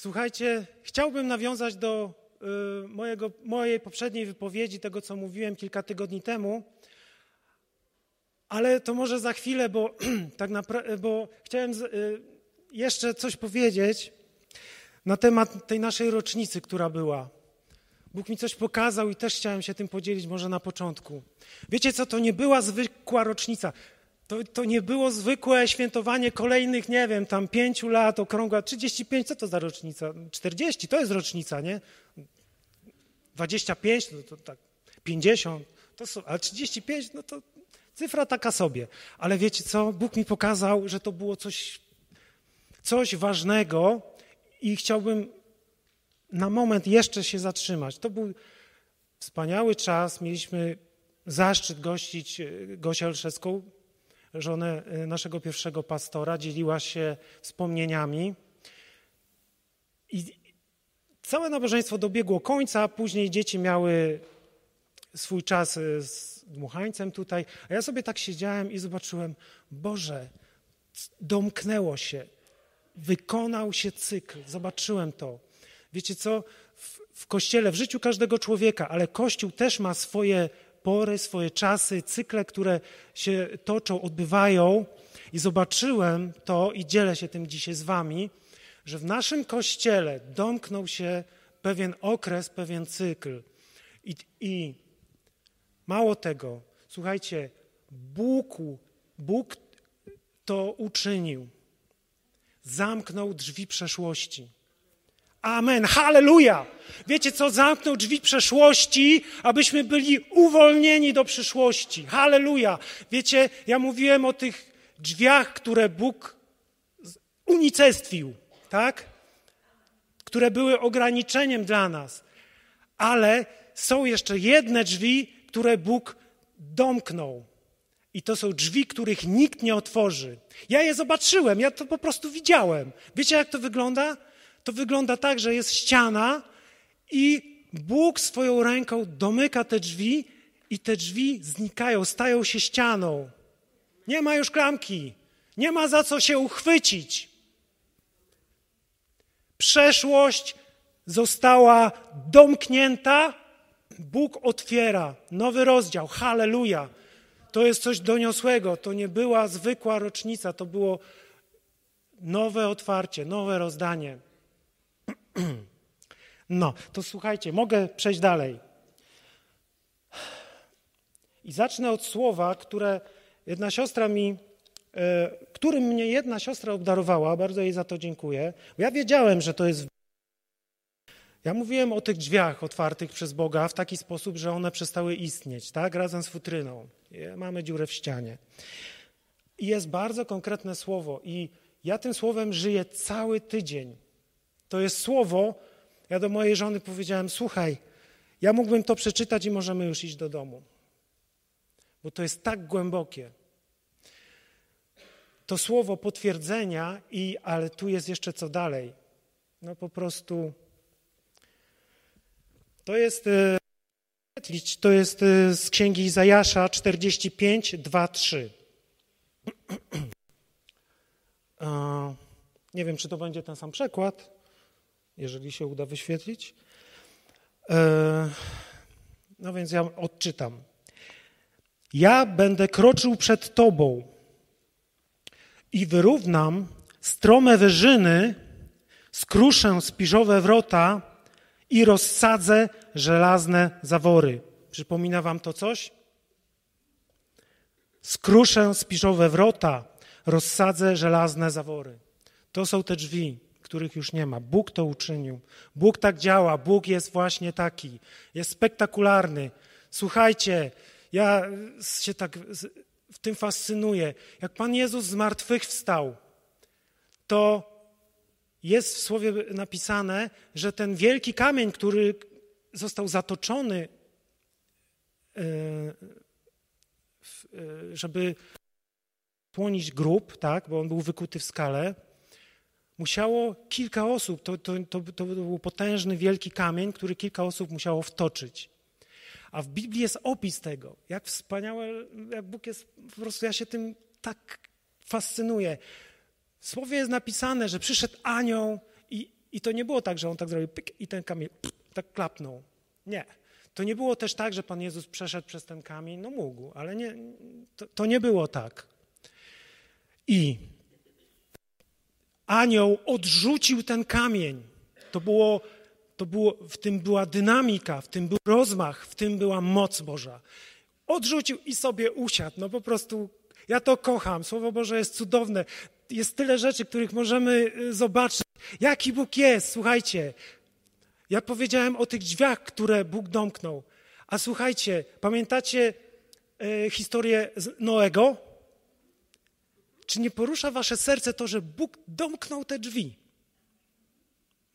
Słuchajcie, chciałbym nawiązać do y, mojego, mojej poprzedniej wypowiedzi, tego co mówiłem kilka tygodni temu, ale to może za chwilę, bo, tak naprawdę, bo chciałem z, y, jeszcze coś powiedzieć na temat tej naszej rocznicy, która była. Bóg mi coś pokazał i też chciałem się tym podzielić może na początku. Wiecie co, to nie była zwykła rocznica. To, to nie było zwykłe świętowanie kolejnych, nie wiem, tam pięciu lat, okrągła 35, co to za rocznica? 40, to jest rocznica, nie? 25, no to tak, 50, to są, a 35, no to cyfra taka sobie. Ale wiecie co, Bóg mi pokazał, że to było coś, coś ważnego i chciałbym na moment jeszcze się zatrzymać. To był wspaniały czas, mieliśmy zaszczyt gościć e, Gosię Olszewską, żonę e, naszego pierwszego pastora, dzieliła się wspomnieniami. I całe nabożeństwo dobiegło końca, później dzieci miały swój czas e, z dmuchańcem tutaj, a ja sobie tak siedziałem i zobaczyłem, Boże, domknęło się, wykonał się cykl, zobaczyłem to. Wiecie co? W, w kościele, w życiu każdego człowieka, ale kościół też ma swoje pory, swoje czasy, cykle, które się toczą, odbywają. I zobaczyłem to i dzielę się tym dzisiaj z Wami, że w naszym kościele domknął się pewien okres, pewien cykl. I, i mało tego, słuchajcie, Bóg, Bóg to uczynił. Zamknął drzwi przeszłości. Amen, halleluja! Wiecie co, zamknął drzwi przeszłości, abyśmy byli uwolnieni do przyszłości. Halleluja! Wiecie, ja mówiłem o tych drzwiach, które Bóg unicestwił, tak? Które były ograniczeniem dla nas. Ale są jeszcze jedne drzwi, które Bóg domknął. I to są drzwi, których nikt nie otworzy. Ja je zobaczyłem, ja to po prostu widziałem. Wiecie, jak to wygląda? To wygląda tak, że jest ściana i Bóg swoją ręką domyka te drzwi i te drzwi znikają, stają się ścianą. Nie ma już klamki, nie ma za co się uchwycić. Przeszłość została domknięta, Bóg otwiera nowy rozdział. Halleluja. To jest coś doniosłego. To nie była zwykła rocznica, to było nowe otwarcie, nowe rozdanie. No, to słuchajcie, mogę przejść dalej. I zacznę od słowa, które jedna siostra mi, e, którym mnie jedna siostra obdarowała, bardzo jej za to dziękuję. Ja wiedziałem, że to jest. Ja mówiłem o tych drzwiach otwartych przez Boga w taki sposób, że one przestały istnieć, tak, razem z futryną. Mamy dziurę w ścianie. I jest bardzo konkretne słowo, i ja tym słowem żyję cały tydzień. To jest słowo. Ja do mojej żony powiedziałem: Słuchaj, ja mógłbym to przeczytać i możemy już iść do domu. Bo to jest tak głębokie. To słowo potwierdzenia, i, ale tu jest jeszcze co dalej. No po prostu. To jest. E, to jest e, z księgi Izajasza 45, 2, 3. Nie wiem, czy to będzie ten sam przekład jeżeli się uda wyświetlić. E, no więc ja odczytam. Ja będę kroczył przed Tobą i wyrównam strome wyżyny, skruszę spiżowe wrota i rozsadzę żelazne zawory. Przypomina Wam to coś? Skruszę spiżowe wrota, rozsadzę żelazne zawory. To są te drzwi których już nie ma. Bóg to uczynił. Bóg tak działa. Bóg jest właśnie taki. Jest spektakularny. Słuchajcie, ja się tak w tym fascynuję. Jak Pan Jezus z martwych wstał, to jest w słowie napisane, że ten wielki kamień, który został zatoczony, e, e, żeby płonić grób, tak, bo on był wykuty w skale, musiało kilka osób, to, to, to, to był potężny, wielki kamień, który kilka osób musiało wtoczyć. A w Biblii jest opis tego, jak wspaniałe, jak Bóg jest, po prostu ja się tym tak fascynuję. W słowie jest napisane, że przyszedł anioł i, I to nie było tak, że on tak zrobił pyk, i ten kamień tak klapnął. Nie. To nie było też tak, że Pan Jezus przeszedł przez ten kamień, no mógł, ale nie, to, to nie było tak. I anioł odrzucił ten kamień. To było, to było, w tym była dynamika, w tym był rozmach, w tym była moc Boża. Odrzucił i sobie usiadł. No po prostu ja to kocham. Słowo Boże jest cudowne. Jest tyle rzeczy, których możemy y, zobaczyć. Jaki Bóg jest, słuchajcie. Ja powiedziałem o tych drzwiach, które Bóg domknął. A słuchajcie, pamiętacie e, historię Noego? Czy nie porusza wasze serce to, że Bóg domknął te drzwi?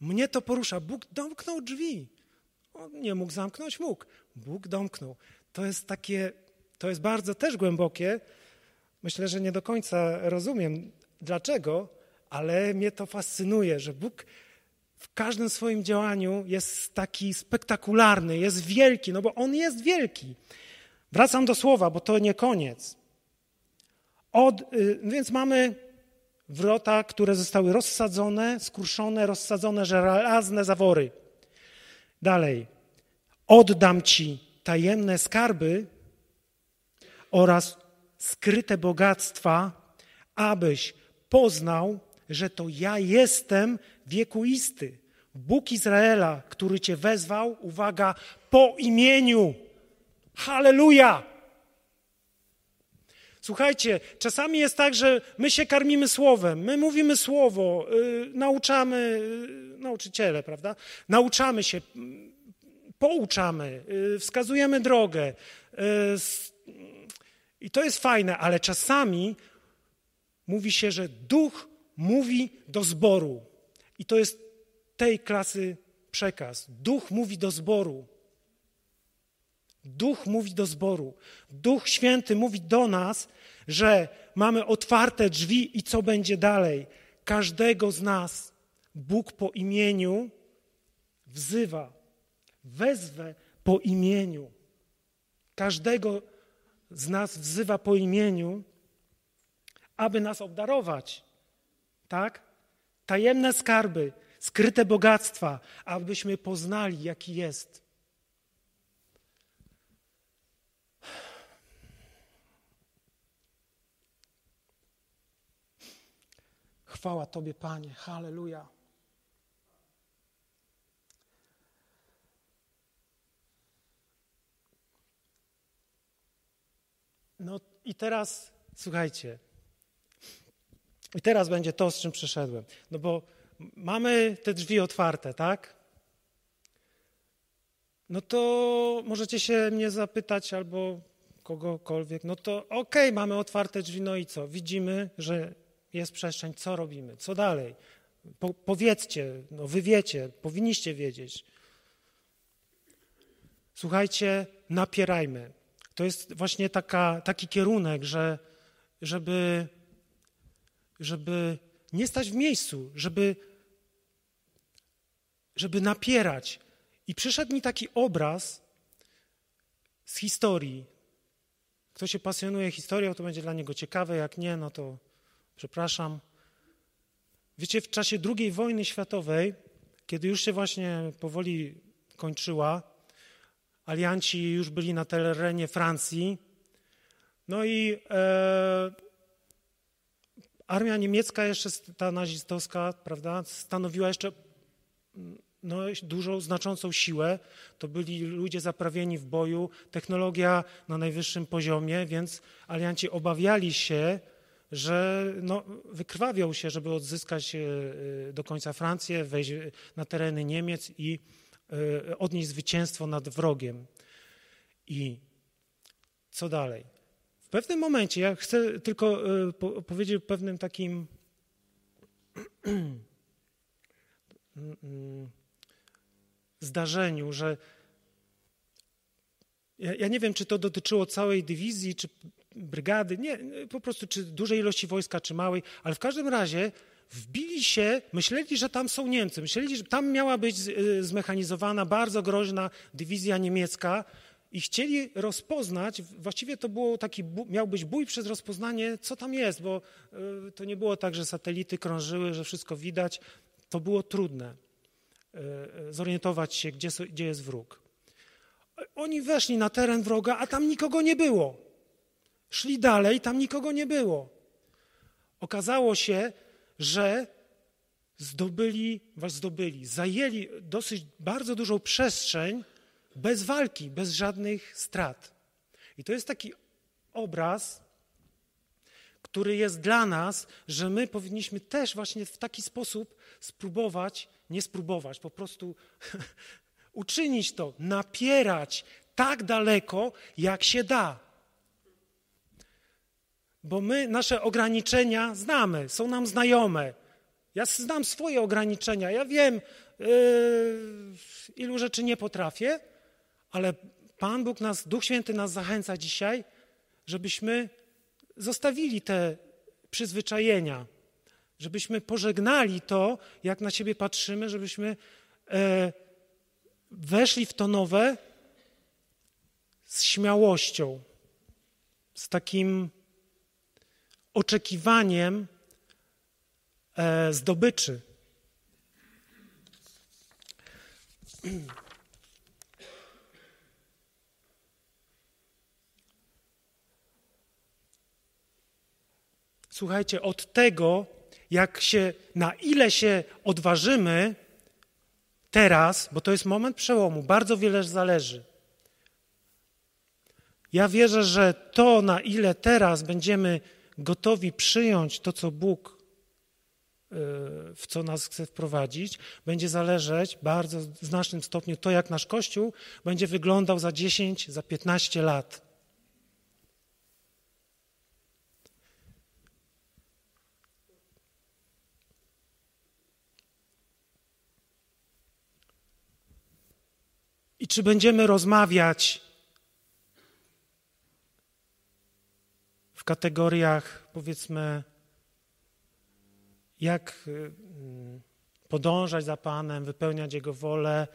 Mnie to porusza. Bóg domknął drzwi. On nie mógł zamknąć, mógł. Bóg domknął. To jest takie, to jest bardzo też głębokie. Myślę, że nie do końca rozumiem dlaczego, ale mnie to fascynuje, że Bóg w każdym swoim działaniu jest taki spektakularny, jest wielki, no bo On jest wielki. Wracam do słowa, bo to nie koniec. Od, y, więc mamy wrota, które zostały rozsadzone, skruszone, rozsadzone żelazne zawory. Dalej. Oddam ci tajemne skarby oraz skryte bogactwa, abyś poznał, że to ja jestem wiekuisty, Bóg Izraela, który cię wezwał, uwaga, po imieniu. Halleluja! Słuchajcie, czasami jest tak, że my się karmimy słowem, my mówimy słowo, yy, nauczamy, yy, nauczyciele, prawda? Nauczamy się, yy, pouczamy, wskazujemy drogę. Y, I to jest fajne, ale czasami mówi się, że duch mówi do zboru. I to jest tej klasy przekaz. Duch mówi do zboru. Duch mówi do zboru. Duch Święty mówi do nas, że mamy otwarte drzwi i co będzie dalej. Każdego z nas Bóg po imieniu wzywa, wezwę po imieniu. Każdego z nas wzywa po imieniu, aby nas obdarować. Tak? Tajemne skarby, skryte bogactwa, abyśmy poznali, jaki jest. Chwała Tobie, Panie. Halleluja. No i teraz słuchajcie. I teraz będzie to, z czym przyszedłem. No bo mamy te drzwi otwarte, tak? No to możecie się mnie zapytać albo kogokolwiek. No to okej, okay, mamy otwarte drzwi, no i co? Widzimy, że jest przestrzeń, co robimy? Co dalej? Po, powiedzcie, no wy wiecie, powinniście wiedzieć. Słuchajcie, napierajmy. To jest właśnie taka, taki kierunek, że żeby żeby nie stać w miejscu, żeby, żeby napierać. I przyszedł mi taki obraz z historii. Kto się pasjonuje historią, to będzie dla niego ciekawe, jak nie, no to przepraszam. Wiecie, w czasie II wojny światowej, kiedy już się właśnie powoli kończyła, alianci już byli na terenie Francji, no i e, armia niemiecka jeszcze, ta nazistowska, prawda, stanowiła jeszcze no, dużą, znaczącą siłę. To byli ludzie zaprawieni w boju, technologia na najwyższym poziomie, więc alianci obawiali się, że no, wykrwawią się, żeby odzyskać e, do końca Francję, wejść na tereny Niemiec i e, odnieść zwycięstwo nad wrogiem. I co dalej? pewnym momencie, ja chcę tylko po, powiedzieć o pewnym takim zdarzeniu, że ja, ja, nie wiem, czy to dotyczyło całej dywizji, czy brygady, nie, po prostu czy dużej ilości wojska, czy małej, ale w każdym razie wbili się, myśleli, że tam są Niemcy, myśleli, że tam miała być y, zmechanizowana bardzo groźna dywizja niemiecka, i chcieli rozpoznać, właściwie to było taki, miał być bój przez rozpoznanie, co tam jest, bo y, to nie było tak, że satelity krążyły, że wszystko widać. to było trudne zorientować się, gdzie, gdzie jest wróg. Oni weszli na teren wroga, a tam nikogo nie było. Szli dalej, tam nikogo nie było. Okazało się, że zdobyli, was zdobyli, zajęli dosyć bardzo dużą przestrzeń bez walki, bez żadnych strat. I to jest taki obraz, który jest dla nas, że my powinniśmy też właśnie w taki sposób spróbować, nie spróbować, po prostu uczynić to, napierać tak daleko, jak się da. Bo my nasze ograniczenia znamy, są nam znajome. Ja znam swoje ograniczenia, ja wiem, yy, ilu rzeczy nie potrafię, ale Pan Bóg nas, Duch Święty nas zachęca dzisiaj, żebyśmy zostawili te przyzwyczajenia, żebyśmy pożegnali to, jak na siebie patrzymy, żebyśmy e, weszli w to nowe z śmiałością, z takim oczekiwaniem e, zdobyczy. Słuchajcie, od tego, jak się, na ile się odważymy teraz, bo to jest moment przełomu, bardzo wiele zależy. Ja wierzę, że to, na ile teraz będziemy gotowi przyjąć to, co Bóg, e, w co nas chce wprowadzić, będzie zależeć bardzo w znacznym stopniu to, jak nasz Kościół będzie wyglądał za 10, za 15 lat. I czy będziemy rozmawiać w kategoriach, powiedzmy, jak y, podążać za Panem, wypełniać Jego wolę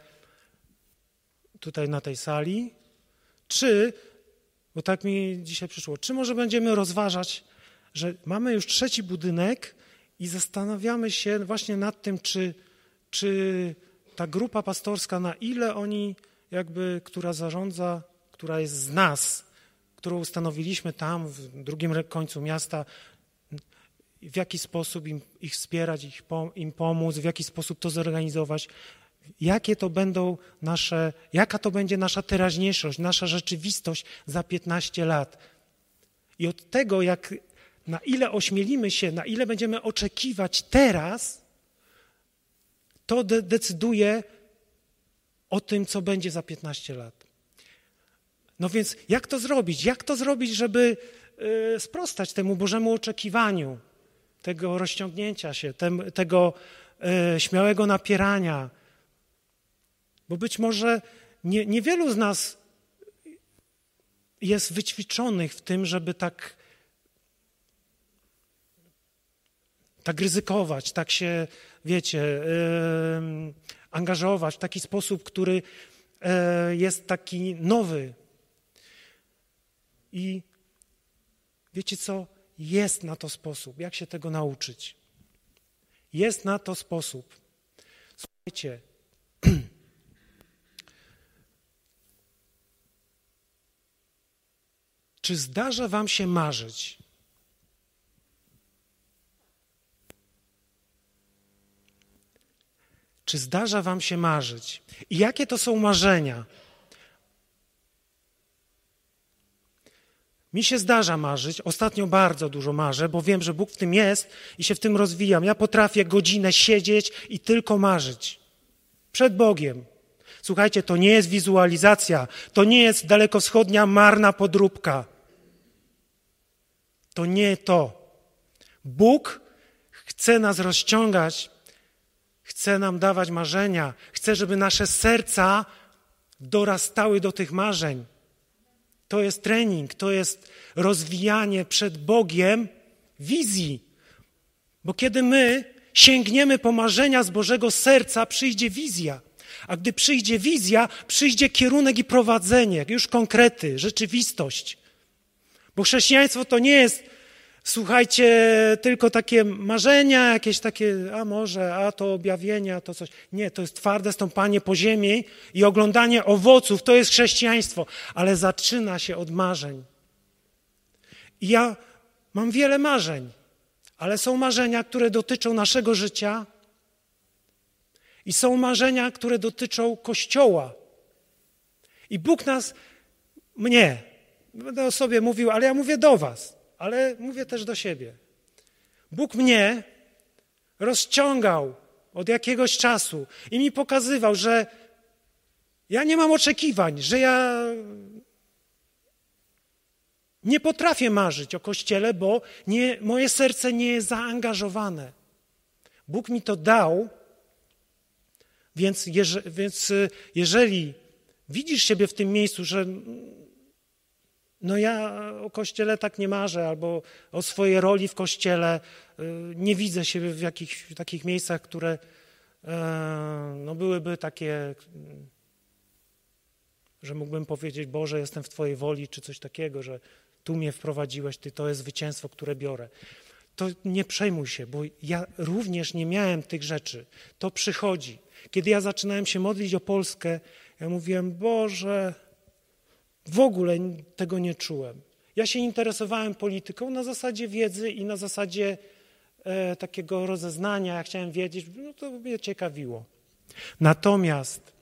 tutaj na tej sali, czy, bo tak mi dzisiaj przyszło, czy może będziemy rozważać, że mamy już trzeci budynek i zastanawiamy się właśnie nad tym, czy, czy ta grupa pastorska, na ile oni jakby, która zarządza, która jest z nas, którą ustanowiliśmy tam, w drugim końcu miasta, w jaki sposób im, ich wspierać, ich, im pomóc, w jaki sposób to zorganizować, jakie to będą nasze, jaka to będzie nasza teraźniejszość, nasza rzeczywistość za 15 lat. I od tego, jak, na ile ośmielimy się, na ile będziemy oczekiwać teraz, to de decyduje o tym, co będzie za 15 lat. No więc jak to zrobić? Jak to zrobić, żeby y, sprostać temu Bożemu oczekiwaniu, tego rozciągnięcia się, tego y, śmiałego napierania? Bo być może nie, niewielu z nas jest wyćwiczonych w tym, żeby tak, tak ryzykować, tak się, wiecie, yy, angażować w taki sposób, który e, jest taki nowy. I wiecie co? Jest na to sposób. Jak się tego nauczyć? Jest na to sposób. Słuchajcie. Czy zdarza Wam się marzyć? Czy zdarza Wam się marzyć? I jakie to są marzenia? Mi się zdarza marzyć, ostatnio bardzo dużo marzę, bo wiem, że Bóg w tym jest i się w tym rozwijam. Ja potrafię godzinę siedzieć i tylko marzyć. Przed Bogiem. Słuchajcie, to nie jest wizualizacja, to nie jest dalekowschodnia marna podróbka. To nie to. Bóg chce nas rozciągać chce nam dawać marzenia, chce, żeby nasze serca dorastały do tych marzeń. To jest trening, to jest rozwijanie przed Bogiem wizji. Bo kiedy my sięgniemy po marzenia z Bożego serca, przyjdzie wizja. A gdy przyjdzie wizja, przyjdzie kierunek i prowadzenie, już konkrety, rzeczywistość. Bo chrześcijaństwo to nie jest słuchajcie, tylko takie marzenia, jakieś takie, a może, a to objawienia, to coś. Nie, to jest twarde stąpanie po ziemi i oglądanie owoców, to jest chrześcijaństwo, ale zaczyna się od marzeń. I ja mam wiele marzeń, ale są marzenia, które dotyczą naszego życia i są marzenia, które dotyczą Kościoła. I Bóg nas, mnie, będę o sobie mówił, ale ja mówię do Was ale mówię też do siebie. Bóg mnie rozciągał od jakiegoś czasu i mi pokazywał, że ja nie mam oczekiwań, że ja nie potrafię marzyć o Kościele, bo nie, moje serce nie jest zaangażowane. Bóg mi to dał, więc, więc jeżeli widzisz siebie w tym miejscu, że no ja o kościele tak nie marzę, albo o swojej roli w kościele. Y, nie widzę siebie w jakichś takich miejscach, które e, no byłyby takie, że mógłbym powiedzieć, Boże, jestem w Twojej woli, czy coś takiego, że tu mnie wprowadziłeś, Ty to jest zwycięstwo, które biorę. To nie przejmuj się, bo ja również nie miałem tych rzeczy. To przychodzi. Kiedy ja zaczynałem się modlić o Polskę, ja mówiłem, Boże, w ogóle tego nie czułem. Ja się interesowałem polityką na zasadzie wiedzy i na zasadzie e, takiego rozeznania. Ja chciałem wiedzieć, no to mnie ciekawiło. Natomiast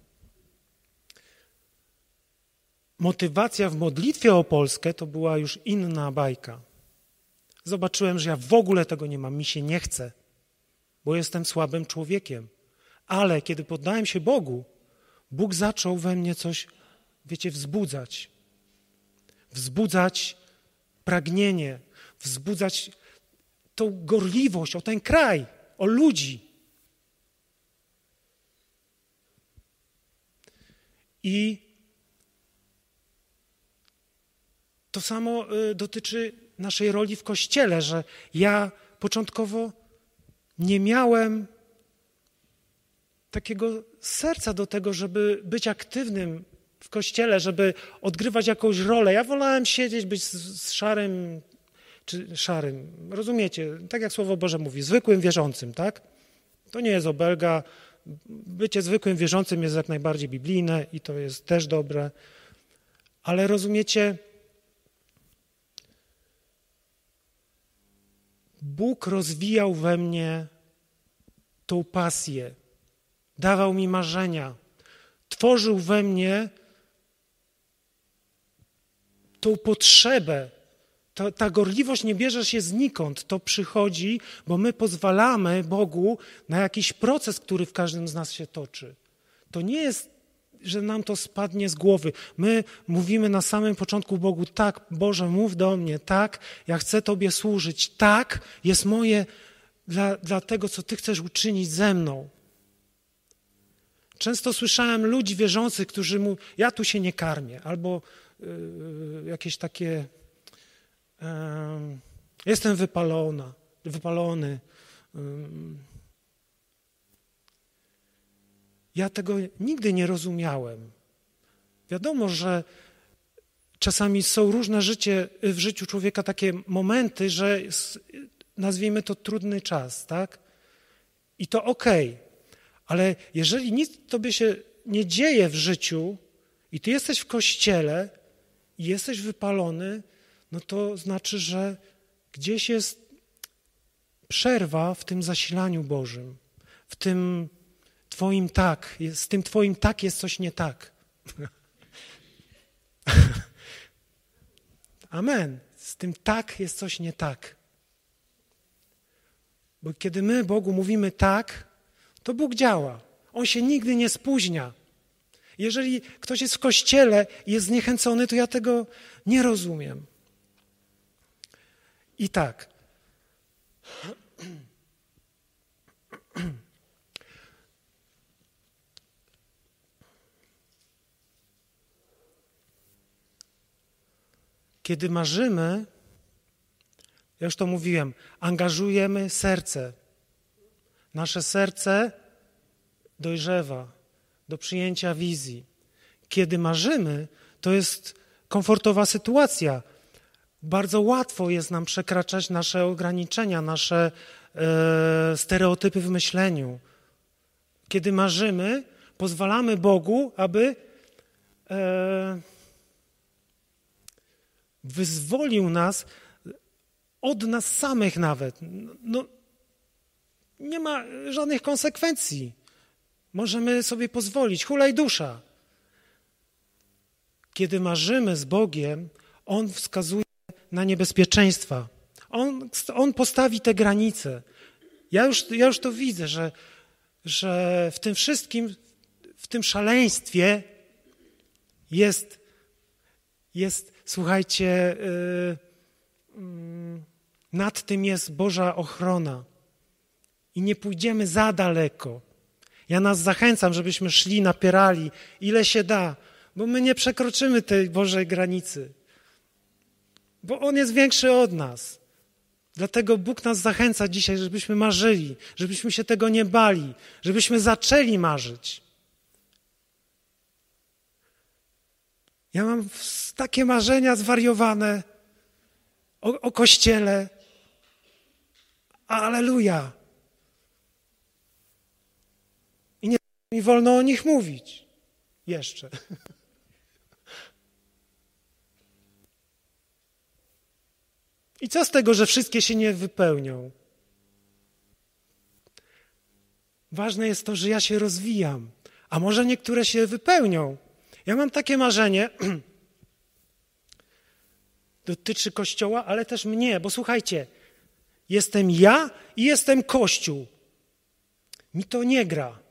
motywacja w modlitwie o Polskę to była już inna bajka. Zobaczyłem, że ja w ogóle tego nie mam, mi się nie chce, bo jestem słabym człowiekiem. Ale kiedy poddałem się Bogu, Bóg zaczął we mnie coś, wiecie, wzbudzać wzbudzać pragnienie, wzbudzać tą gorliwość o ten kraj, o ludzi. I to samo y, dotyczy naszej roli w kościele, że ja początkowo nie miałem takiego serca do tego, żeby być aktywnym w kościele, żeby odgrywać jakąś rolę. Ja wolałem siedzieć, być z, z szarym, czy szarym, rozumiecie, tak jak Słowo Boże mówi, zwykłym wierzącym, tak? To nie jest obelga. Bycie zwykłym wierzącym jest jak najbardziej biblijne i to jest też dobre. Ale rozumiecie, Bóg rozwijał we mnie tą pasję, dawał mi marzenia, tworzył we mnie tą potrzebę. Ta, ta gorliwość nie bierze się znikąd, to przychodzi, bo my pozwalamy Bogu na jakiś proces, który w każdym z nas się toczy. To nie jest, że nam to spadnie z głowy. My mówimy na samym początku Bogu: tak, Boże, mów do mnie, tak, ja chcę Tobie służyć, tak, jest moje dla, dla tego, co Ty chcesz uczynić ze mną. Często słyszałem ludzi wierzących, którzy mówią: Ja tu się nie karmię, albo jakieś takie. Jestem wypalona, wypalony. Ja tego nigdy nie rozumiałem. Wiadomo, że czasami są różne życie w życiu człowieka takie momenty, że nazwijmy to trudny czas, tak? I to okej. Okay. Ale jeżeli nic tobie się nie dzieje w życiu i ty jesteś w kościele, i jesteś wypalony, no to znaczy, że gdzieś jest przerwa w tym zasilaniu Bożym, w tym Twoim tak, z tym Twoim tak jest coś nie tak. Amen. Z tym tak jest coś nie tak. Bo kiedy my Bogu mówimy tak, to Bóg działa. On się nigdy nie spóźnia. Jeżeli ktoś jest w kościele i jest zniechęcony, to ja tego nie rozumiem. I tak. Kiedy marzymy, ja już to mówiłem, angażujemy serce. Nasze serce dojrzewa do przyjęcia wizji. Kiedy marzymy, to jest komfortowa sytuacja. bardzo łatwo jest nam przekraczać nasze ograniczenia, nasze e, stereotypy w myśleniu. Kiedy marzymy, pozwalamy Bogu, aby e, wyzwolił nas od nas samych nawet. No, nie ma żadnych konsekwencji. Możemy sobie pozwolić, hulaj dusza. Kiedy marzymy z Bogiem, On wskazuje na niebezpieczeństwa. On, on postawi te granice. Ja już, ja już to widzę, że, że w tym wszystkim, w tym szaleństwie jest, jest słuchajcie, yy, nad tym jest Boża ochrona. I nie pójdziemy za daleko. Ja nas zachęcam, żebyśmy szli, napierali, ile się da, bo my nie przekroczymy tej Bożej granicy. Bo On jest większy od nas. Dlatego Bóg nas zachęca dzisiaj, żebyśmy marzyli, żebyśmy się tego nie bali, żebyśmy zaczęli marzyć. Ja mam takie marzenia zwariowane o, o kościele. Aleluja. I nie mi wolno o nich mówić. Jeszcze. I co z tego, że wszystkie się nie wypełnią? Ważne jest to, że ja się rozwijam, a może niektóre się wypełnią. Ja mam takie marzenie, dotyczy Kościoła, ale też mnie, bo słuchajcie, jestem ja i jestem Kościół. Mi to nie gra.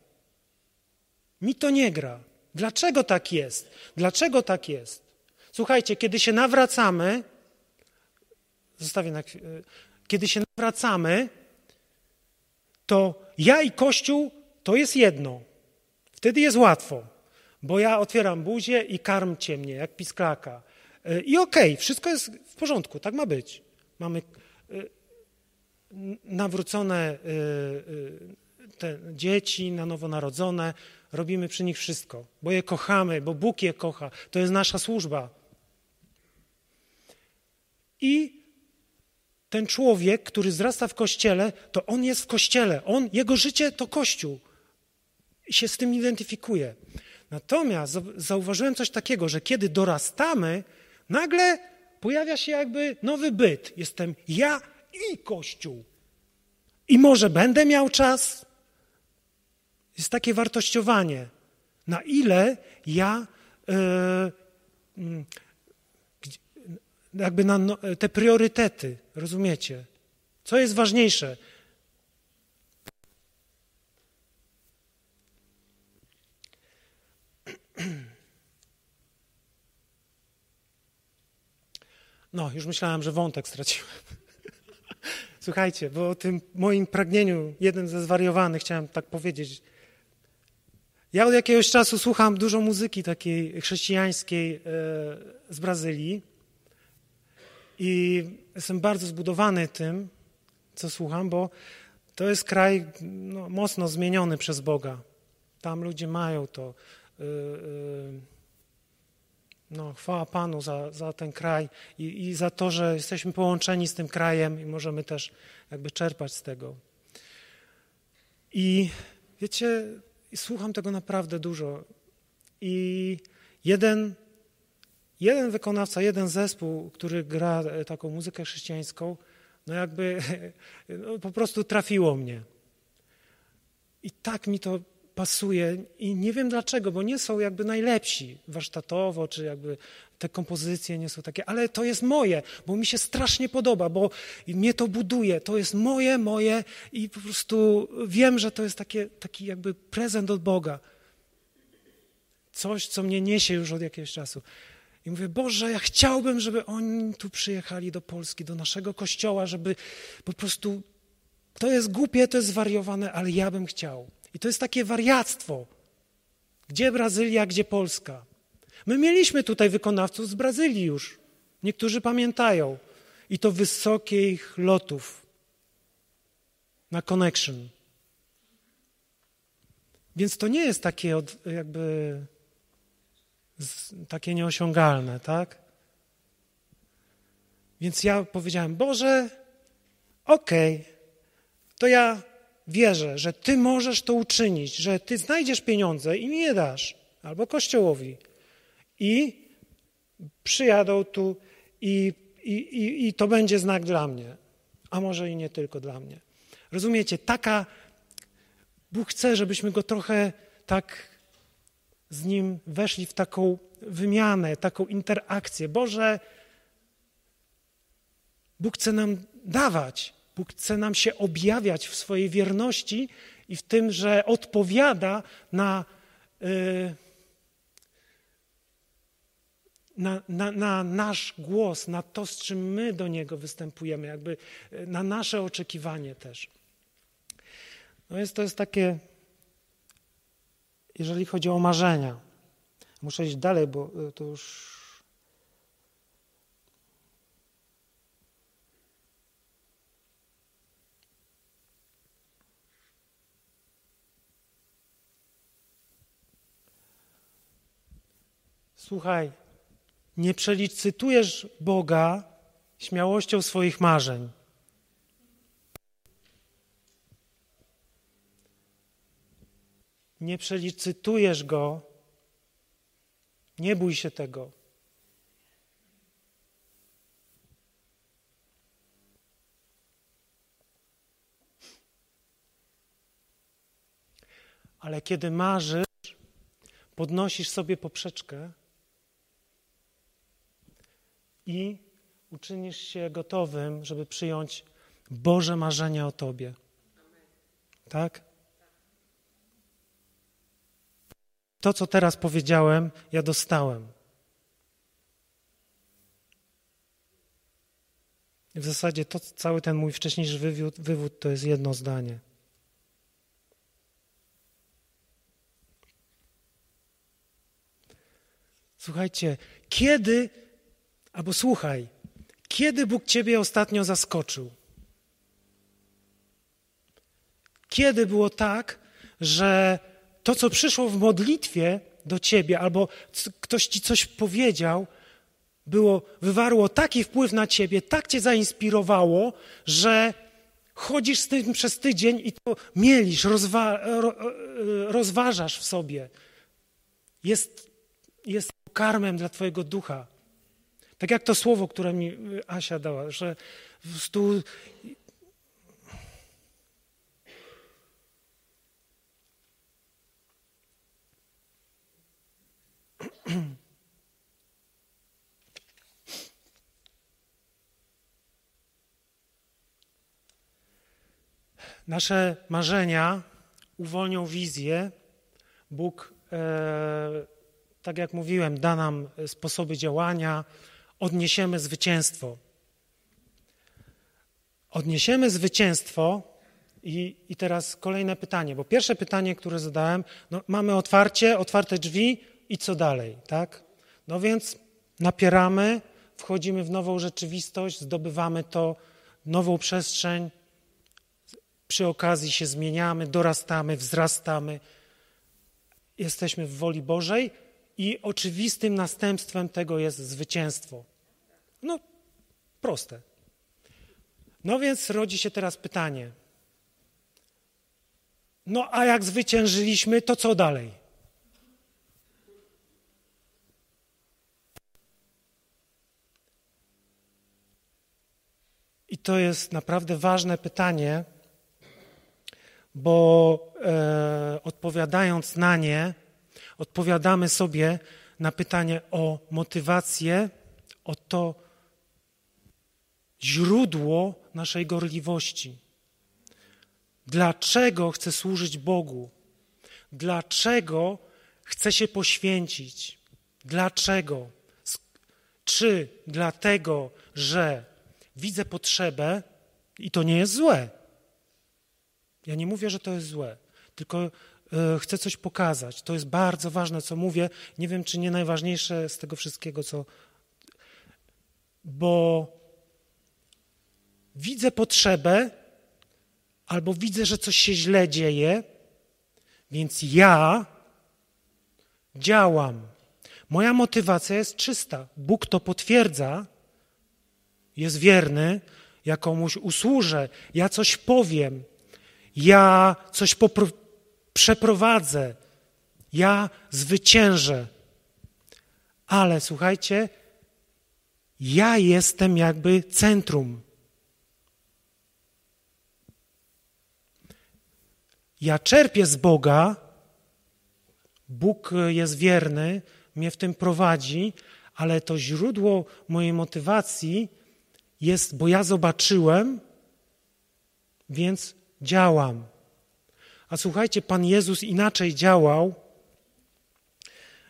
Mi to nie gra. Dlaczego tak jest? Dlaczego tak jest? Słuchajcie, kiedy się nawracamy, zostawię na kiedy się nawracamy, to ja i Kościół to jest jedno. Wtedy jest łatwo, bo ja otwieram buzię i karmcie mnie, jak pisklaka. E, I okej, okay, wszystko jest w porządku, tak ma być. Mamy e, nawrócone e, dzieci, na nowo narodzone, robimy przy nich wszystko, bo je kochamy, bo Bóg je kocha. To jest nasza służba. I ten człowiek, który wzrasta w kościele, to on jest w kościele. On, jego życie to kościół. I się z tym identyfikuje. Natomiast zauważyłem coś takiego, że kiedy dorastamy, nagle pojawia się jakby nowy byt. Jestem ja i Kościół. I może będę miał czas. Jest takie wartościowanie. Na ile ja yy, jakby na no, te priorytety, rozumiecie? Co jest ważniejsze? No, już myślałem, że wątek straciłem. Słuchajcie, bo o tym moim pragnieniu, jeden ze zwariowanych, chciałem tak powiedzieć. Ja od jakiegoś czasu słucham dużo muzyki takiej chrześcijańskiej e, z Brazylii i jestem bardzo zbudowany tym, co słucham, bo to jest kraj no, mocno zmieniony przez Boga. Tam ludzie mają to. Yy, yy, no, chwała Panu za, za ten kraj i, i za to, że jesteśmy połączeni z tym krajem i możemy też jakby czerpać z tego. I wiecie, słucham tego naprawdę dużo. I jeden, jeden wykonawca, jeden zespół, który gra taką muzykę chrześcijańską, no jakby no po prostu trafiło mnie. I tak mi to pasuje i nie wiem dlaczego, bo nie są jakby najlepsi warsztatowo, czy jakby te kompozycje nie są takie, ale to jest moje, bo mi się strasznie podoba, bo mnie to buduje, to jest moje, moje i po prostu wiem, że to jest takie, taki jakby prezent od Boga. Coś, co mnie niesie już od jakiegoś czasu. I mówię, Boże, ja chciałbym, żeby oni tu przyjechali do Polski, do naszego kościoła, żeby po prostu, to jest głupie, to jest zwariowane, ale ja bym chciał. I to jest takie wariactwo. Gdzie Brazylia, gdzie Polska? My mieliśmy tutaj wykonawców z Brazylii już. Niektórzy pamiętają. I to wysokich lotów na connection. Więc to nie jest takie jakby takie nieosiągalne, tak? Więc ja powiedziałem, Boże, okej, okay, to ja wierzę, że Ty możesz to uczynić, że Ty znajdziesz pieniądze i mi je dasz, albo Kościołowi. I przyjadą tu i, i, i, i to będzie znak dla mnie, a może i nie tylko dla mnie. Rozumiecie, taka, Bóg chce, żebyśmy Go trochę tak z Nim weszli w taką wymianę, taką interakcję. Boże, Bóg chce nam dawać, Bóg chce nam się objawiać w swojej wierności i w tym, że odpowiada na, yy, na, na, na, nasz głos, na to, z czym my do Niego występujemy, jakby y, na nasze oczekiwanie też. No jest, to jest takie, jeżeli chodzi o marzenia. Muszę iść dalej, bo y, to już Słuchaj, nie przelicytujesz Boga śmiałością swoich marzeń. Nie przelicytujesz Go. Nie bój się tego. Ale kiedy marzysz, podnosisz sobie poprzeczkę, i uczynisz się gotowym, żeby przyjąć Boże marzenia o Tobie. Tak? To, co teraz powiedziałem, ja dostałem. W zasadzie to, cały ten mój wcześniejszy wywód, wywód to jest jedno zdanie. Słuchajcie, kiedy Albo słuchaj, kiedy Bóg Ciebie ostatnio zaskoczył? Kiedy było tak, że to, co przyszło w modlitwie do Ciebie, albo ktoś Ci coś powiedział, było, wywarło taki wpływ na Ciebie, tak Cię zainspirowało, że chodzisz z tym przez tydzień i to mielisz, rozwa, ro, rozważasz w sobie. Jest, jest karmem dla Twojego ducha. Tak jak to słowo, które mi y, Asia dała, że prostu Nasze marzenia uwolnią wizję. Bóg, e, tak jak mówiłem, da nam sposoby działania, odniesiemy zwycięstwo. Odniesiemy zwycięstwo i, i teraz kolejne pytanie, bo pierwsze pytanie, które zadałem, no, mamy otwarcie, otwarte drzwi i co dalej, tak? No więc napieramy, wchodzimy w nową rzeczywistość, zdobywamy to, nową przestrzeń, przy okazji się zmieniamy, dorastamy, wzrastamy, jesteśmy w woli Bożej i oczywistym następstwem tego jest zwycięstwo. No, proste. No więc rodzi się teraz pytanie. No a jak zwyciężyliśmy, to co dalej? I to jest naprawdę ważne pytanie, bo e, odpowiadając na nie, odpowiadamy sobie na pytanie o motywację, o to źródło naszej gorliwości. Dlaczego chcę służyć Bogu? Dlaczego chcę się poświęcić? Dlaczego? Czy dlatego, że widzę potrzebę i to nie jest złe? Ja nie mówię, że to jest złe, tylko chcę coś pokazać. To jest bardzo ważne, co mówię. Nie wiem, czy nie najważniejsze z tego wszystkiego, co. Bo widzę potrzebę, albo widzę, że coś się źle dzieje, więc ja działam. Moja motywacja jest czysta. Bóg to potwierdza jest wierny, ja komuś usłużę, ja coś powiem, ja coś przeprowadzę, ja zwyciężę. Ale słuchajcie, ja jestem jakby centrum. Ja czerpię z Boga, Bóg jest wierny, mnie w tym prowadzi, ale to źródło mojej motywacji jest, bo ja zobaczyłem, więc działam. A słuchajcie, Pan Jezus inaczej działał.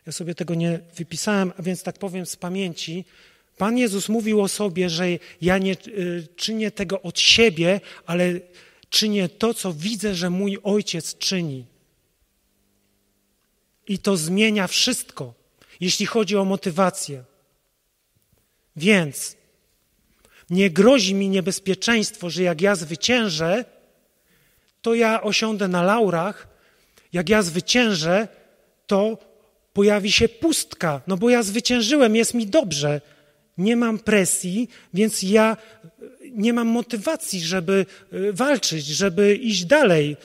Ja sobie tego nie wypisałem, a więc tak powiem z pamięci. Pan Jezus mówił o sobie, że ja nie y, czynię tego od siebie, ale czynię to, co widzę, że mój ojciec czyni. I to zmienia wszystko, jeśli chodzi o motywację. Więc nie grozi mi niebezpieczeństwo, że jak ja zwyciężę, to ja osiądę na laurach. Jak ja zwyciężę, to pojawi się pustka, no bo ja zwyciężyłem, jest mi dobrze. Nie mam presji, więc ja nie mam motywacji, żeby y, walczyć, żeby iść dalej.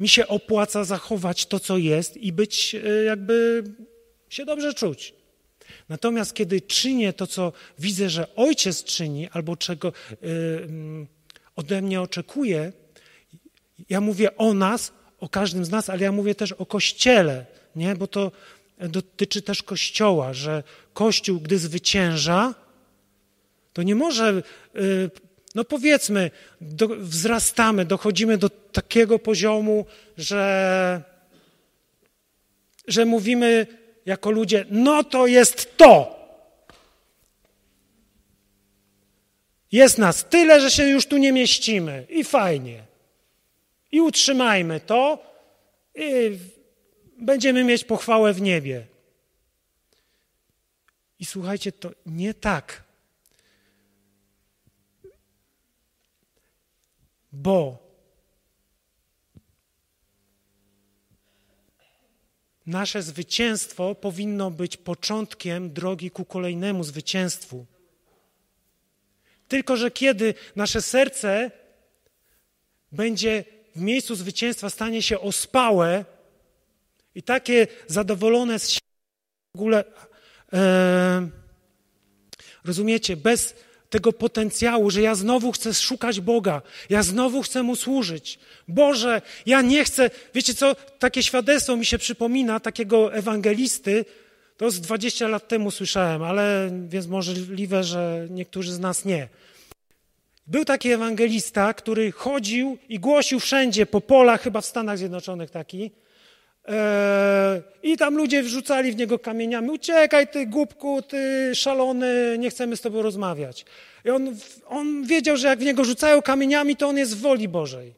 Mi się opłaca zachować to, co jest i być y, jakby się dobrze czuć. Natomiast kiedy czynię to, co widzę, że ojciec czyni, albo czego mm, ode mnie oczekuje, ja mówię o nas, o każdym z nas, ale ja mówię też o Kościele, nie? bo to dotyczy też Kościoła, że Kościół, gdy zwycięża, to nie może, y, no powiedzmy, do, wzrastamy, dochodzimy do takiego poziomu, że, że mówimy jako ludzie, no to jest to. Jest nas tyle, że się już tu nie mieścimy i fajnie. I utrzymajmy to i będziemy mieć pochwałę w niebie. I słuchajcie, to nie tak. Bo nasze zwycięstwo powinno być początkiem drogi ku kolejnemu zwycięstwu. Tylko, że kiedy nasze serce będzie miejscu zwycięstwa, stanie się ospałe i takie zadowolone z siebie w ogóle, e, rozumiecie, bez tego potencjału, że ja znowu chcę szukać Boga, ja znowu chcę Mu służyć. Boże, ja nie chcę, wiecie co, takie świadectwo mi się przypomina takiego ewangelisty, to z 20 lat temu słyszałem, ale więc możliwe, że niektórzy z nas nie. Był taki ewangelista, który chodził i głosił wszędzie, po polach, chyba w Stanach Zjednoczonych taki, Eee, I tam ludzie wrzucali w niego kamieniami. Uciekaj, ty głupku, ty szalony, nie chcemy z tobą rozmawiać. I on, on wiedział, że jak w niego rzucają kamieniami, to on jest w woli Bożej.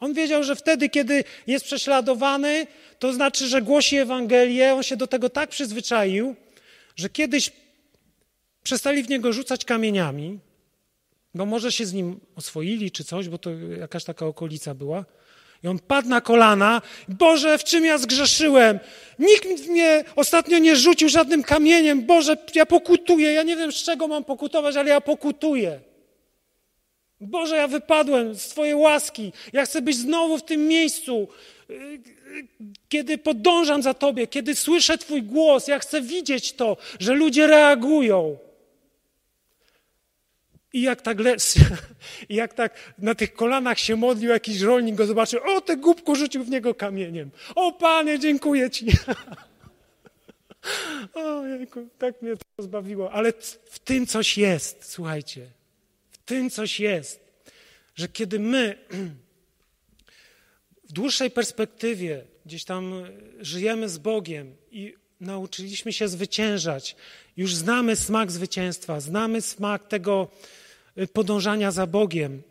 On wiedział, że wtedy, kiedy jest prześladowany, to znaczy, że głosi Ewangelię. On się do tego tak przyzwyczaił, że kiedyś przestali w niego rzucać kamieniami, bo może się z nim oswoili czy coś, bo to jakaś taka okolica była. I on padł na kolana. Boże, w czym ja zgrzeszyłem? Nikt mnie ostatnio nie rzucił żadnym kamieniem. Boże, ja pokutuję. Ja nie wiem, z czego mam pokutować, ale ja pokutuję. Boże, ja wypadłem z Twojej łaski. Ja chcę być znowu w tym miejscu, kiedy podążam za Tobie, kiedy słyszę Twój głos. Ja chcę widzieć to, że ludzie reagują. I jak tak, le... I jak tak na tych kolanach się modlił, jakiś rolnik go zobaczył, o, te głupku rzucił w niego kamieniem. O, Panie, dziękuję Ci. O, jejku, tak mnie to zbawiło. Ale w tym coś jest, słuchajcie. W tym coś jest, że kiedy my w dłuższej perspektywie gdzieś tam żyjemy z Bogiem i nauczyliśmy się zwyciężać, już znamy smak zwycięstwa, znamy smak tego, podążania za Bogiem,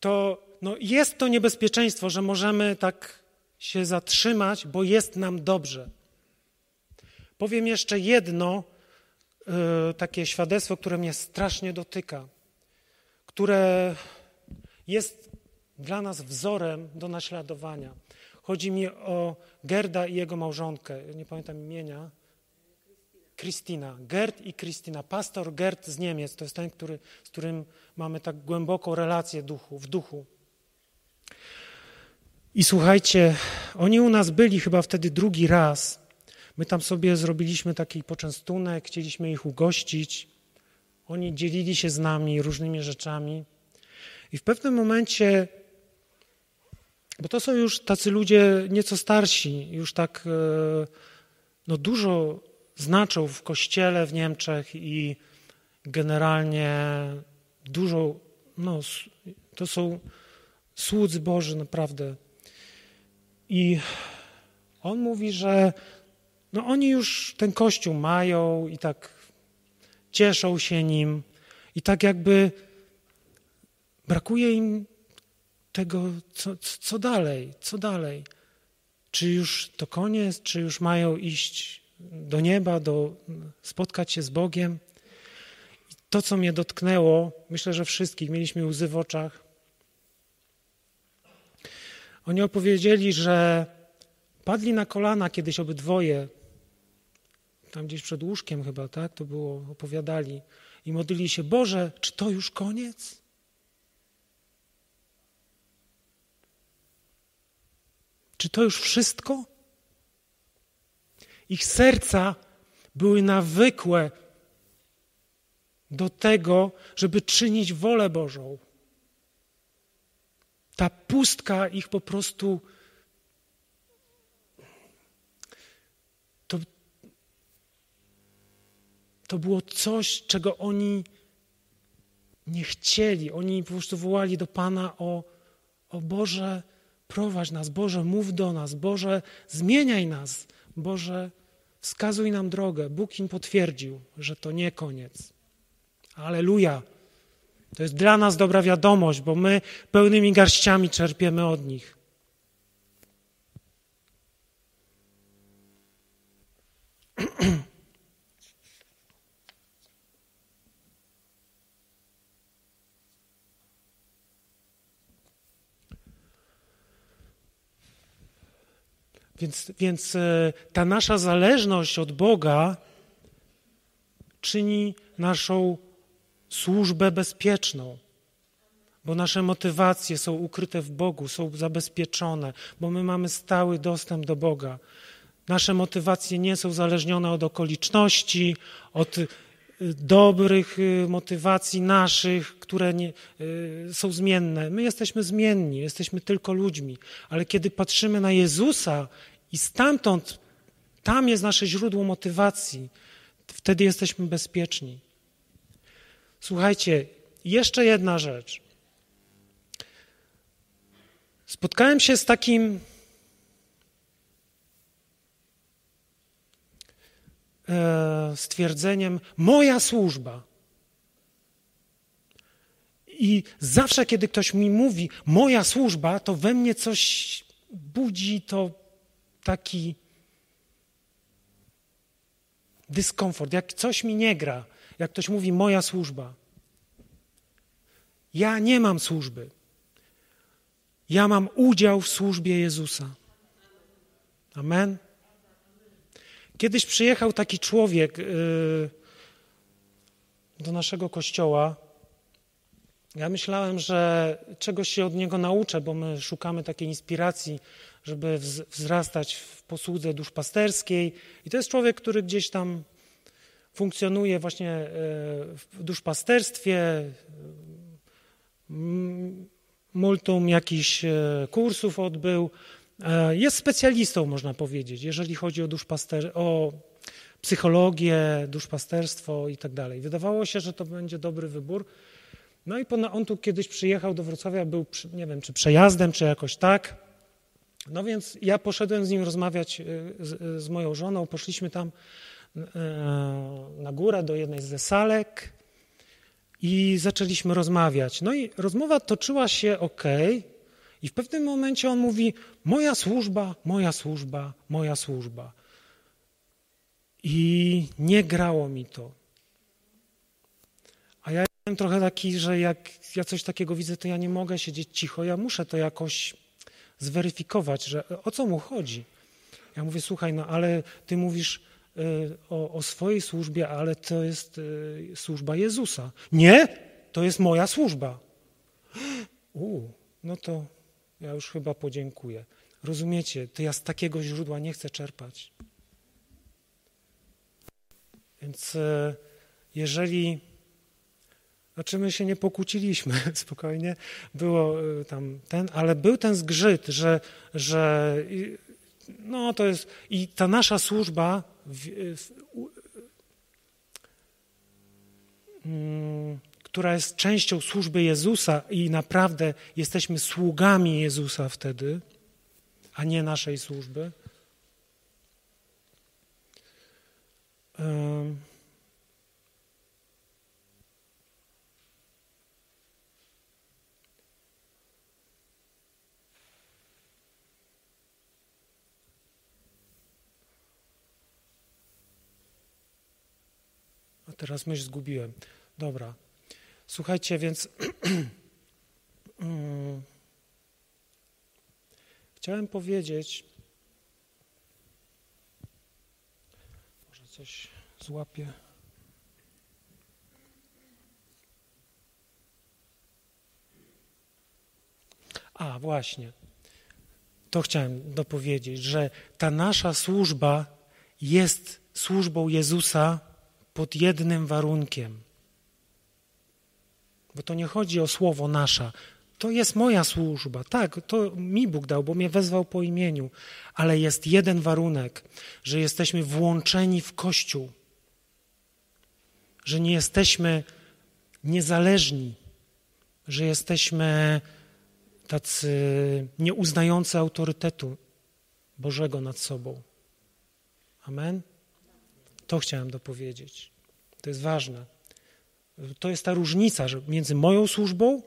to no, jest to niebezpieczeństwo, że możemy tak się zatrzymać, bo jest nam dobrze. Powiem jeszcze jedno y, takie świadectwo, które mnie strasznie dotyka, które jest dla nas wzorem do naśladowania. Chodzi mi o Gerda i jego małżonkę. Nie pamiętam imienia. Kristina. Gerd i Kristina. Pastor Gerd z Niemiec to jest ten, który, z którym mamy tak głęboką relację duchu, w duchu. I słuchajcie, oni u nas byli chyba wtedy drugi raz. My tam sobie zrobiliśmy taki poczęstunek, chcieliśmy ich ugościć. Oni dzielili się z nami różnymi rzeczami. I w pewnym momencie, bo to są już tacy ludzie nieco starsi, już tak e, no, dużo znaczą w kościele w Niemczech i generalnie dużo, no, to są słudzy Boży naprawdę. I on mówi, że no oni już ten kościół mają i tak cieszą się nim i tak jakby brakuje im tego, co, co dalej, co dalej. Czy już to koniec, czy już mają iść do nieba, do, spotkać się z Bogiem. I to, co mnie dotknęło, myślę, że wszystkich, mieliśmy łzy w oczach. Oni opowiedzieli, że padli na kolana kiedyś obydwoje, tam gdzieś przed łóżkiem chyba, tak? To było, opowiadali. I modlili się, Boże, czy to już koniec? Czy to już wszystko? Ich serca były nawykłe do tego, żeby czynić wolę Bożą. Ta pustka ich po prostu. To, to było coś, czego oni nie chcieli. Oni po prostu wołali do Pana o, o Boże, prowadź nas, Boże, mów do nas, Boże, zmieniaj nas, Boże, wskazuj nam drogę. Bóg im potwierdził, że to nie koniec. Aleluja. To jest dla nas dobra wiadomość, bo my pełnymi garściami czerpiemy od nich. Więc, więc e, ta nasza zależność od Boga czyni naszą służbę bezpieczną, bo nasze motywacje są ukryte w Bogu, są zabezpieczone, bo my mamy stały dostęp do Boga. Nasze motywacje nie są zależnione od okoliczności, od y, dobrych y, motywacji naszych, które nie, są zmienne. My jesteśmy zmienni, jesteśmy tylko ludźmi, ale kiedy patrzymy na Jezusa i stamtąd, tam jest nasze źródło motywacji, wtedy jesteśmy bezpieczni. Słuchajcie, jeszcze jedna rzecz. Spotkałem się z takim e, stwierdzeniem: moja służba. I zawsze, kiedy ktoś mi mówi moja służba, to we mnie coś budzi to taki dyskomfort, jak coś mi nie gra jak ktoś mówi moja służba. Ja nie mam służby. Ja mam udział w służbie Jezusa. Amen. Kiedyś przyjechał taki człowiek yy, do naszego kościoła. Ja myślałem, że czegoś się od niego nauczę, bo my szukamy takiej inspiracji, żeby wzrastać w posłudze duszpasterskiej. I to jest człowiek, który gdzieś tam funkcjonuje właśnie e, w duszpasterstwie, multum jakichś e, kursów odbył. E, jest specjalistą, można powiedzieć, jeżeli chodzi o, duszpaster, o psychologię, duszpasterstwo i tak dalej. Wydawało się, że to będzie dobry wybór. No i on tu kiedyś przyjechał do Wrocławia, był, nie wiem, czy przejazdem, czy jakoś tak. No więc ja poszedłem z nim rozmawiać z, z moją żoną, poszliśmy tam E, na górę do jednej ze salek i zaczęliśmy rozmawiać. No i rozmowa toczyła się ok, i w pewnym momencie on mówi: Moja służba, moja służba, moja służba. I nie grało mi to. A ja jestem trochę taki, że jak ja coś takiego widzę, to ja nie mogę siedzieć cicho, ja muszę to jakoś zweryfikować, że o co mu chodzi. Ja mówię: Słuchaj, no ale ty mówisz, o, o swojej służbie, ale to jest służba Jezusa. Nie, to jest moja służba. U, no to ja już chyba podziękuję. Rozumiecie, to ja z takiego źródła nie chcę czerpać. Więc e, jeżeli, znaczy my się nie pokłóciliśmy spokojnie, było e, tam ten, ale był ten zgrzyt, że, że no to jest, i ta nasza służba w, w, mm, która jest częścią służby Jezusa i naprawdę jesteśmy sługami Jezusa wtedy, a nie naszej służby. A teraz myśl zgubiłem. Dobra. Słuchajcie, więc mm, chciałem powiedzieć, może coś złapię. A, właśnie. To chciałem dopowiedzieć, że ta nasza służba jest służbą Jezusa pod jednym warunkiem – bo to nie chodzi o słowo nasza. To jest moja służba. Tak, to mi Bóg dał, bo mnie wezwał po imieniu. Ale jest jeden warunek, że jesteśmy włączeni w Kościół. Że nie jesteśmy niezależni, że jesteśmy tacy nieuznający autorytetu Bożego nad sobą. Amen? To chciałem dopowiedzieć. To jest ważne. To jest ta różnica że między moją służbą,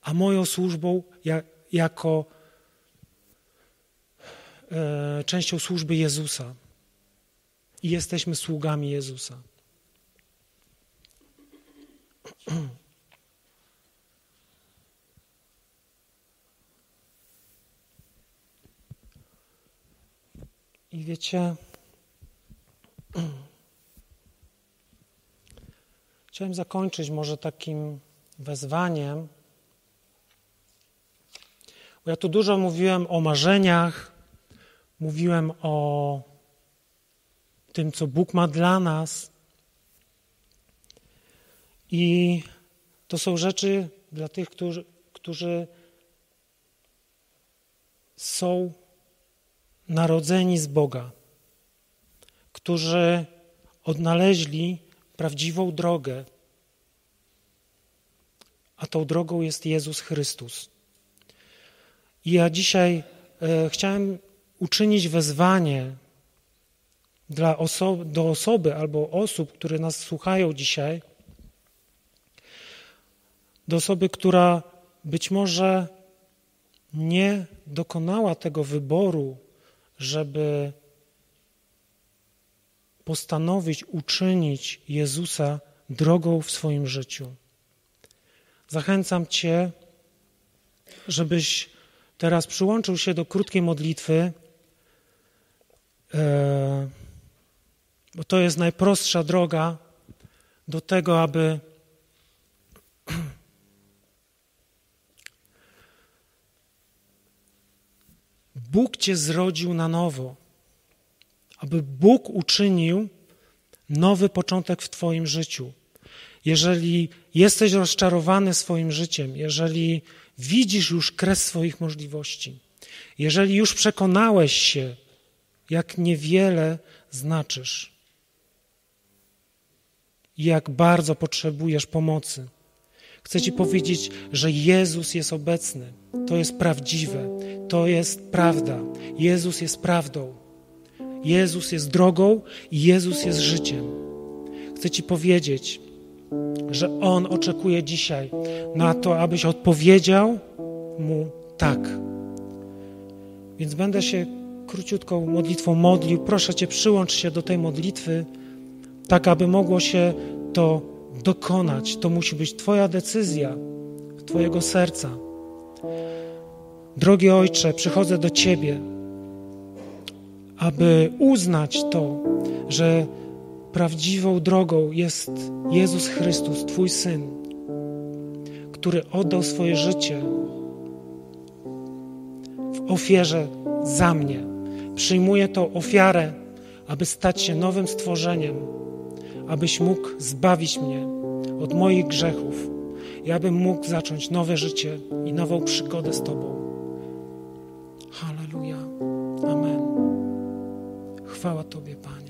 a moją służbą jako e, częścią służby Jezusa. I jesteśmy sługami Jezusa. I wiecie, Chciałem zakończyć może takim wezwaniem, bo ja tu dużo mówiłem o marzeniach, mówiłem o tym, co Bóg ma dla nas. I to są rzeczy dla tych, którzy, którzy są narodzeni z Boga, którzy odnaleźli prawdziwą drogę, a tą drogą jest Jezus Chrystus. I ja dzisiaj e, chciałem uczynić wezwanie dla oso do osoby albo osób, które nas słuchają dzisiaj, do osoby, która być może nie dokonała tego wyboru, żeby postanowić uczynić Jezusa drogą w swoim życiu. Zachęcam Cię, żebyś teraz przyłączył się do krótkiej modlitwy, e, bo to jest najprostsza droga do tego, aby Bóg Cię zrodził na nowo aby Bóg uczynił nowy początek w Twoim życiu. Jeżeli jesteś rozczarowany swoim życiem, jeżeli widzisz już kres swoich możliwości, jeżeli już przekonałeś się, jak niewiele znaczysz, jak bardzo potrzebujesz pomocy, chcę Ci powiedzieć, że Jezus jest obecny. To jest prawdziwe, to jest prawda. Jezus jest prawdą. Jezus jest drogą i Jezus jest życiem. Chcę Ci powiedzieć, że On oczekuje dzisiaj na to, abyś odpowiedział Mu tak. Więc będę się króciutką modlitwą modlił. Proszę Cię, przyłącz się do tej modlitwy, tak aby mogło się to dokonać. To musi być Twoja decyzja, Twojego serca. Drogi Ojcze, przychodzę do Ciebie aby uznać to, że prawdziwą drogą jest Jezus Chrystus, Twój Syn, który oddał swoje życie w ofierze za mnie. Przyjmuję tą ofiarę, aby stać się nowym stworzeniem, abyś mógł zbawić mnie od moich grzechów i abym mógł zacząć nowe życie i nową przygodę z Tobą. Halleluja. Amen. Chwała Tobie, Panie.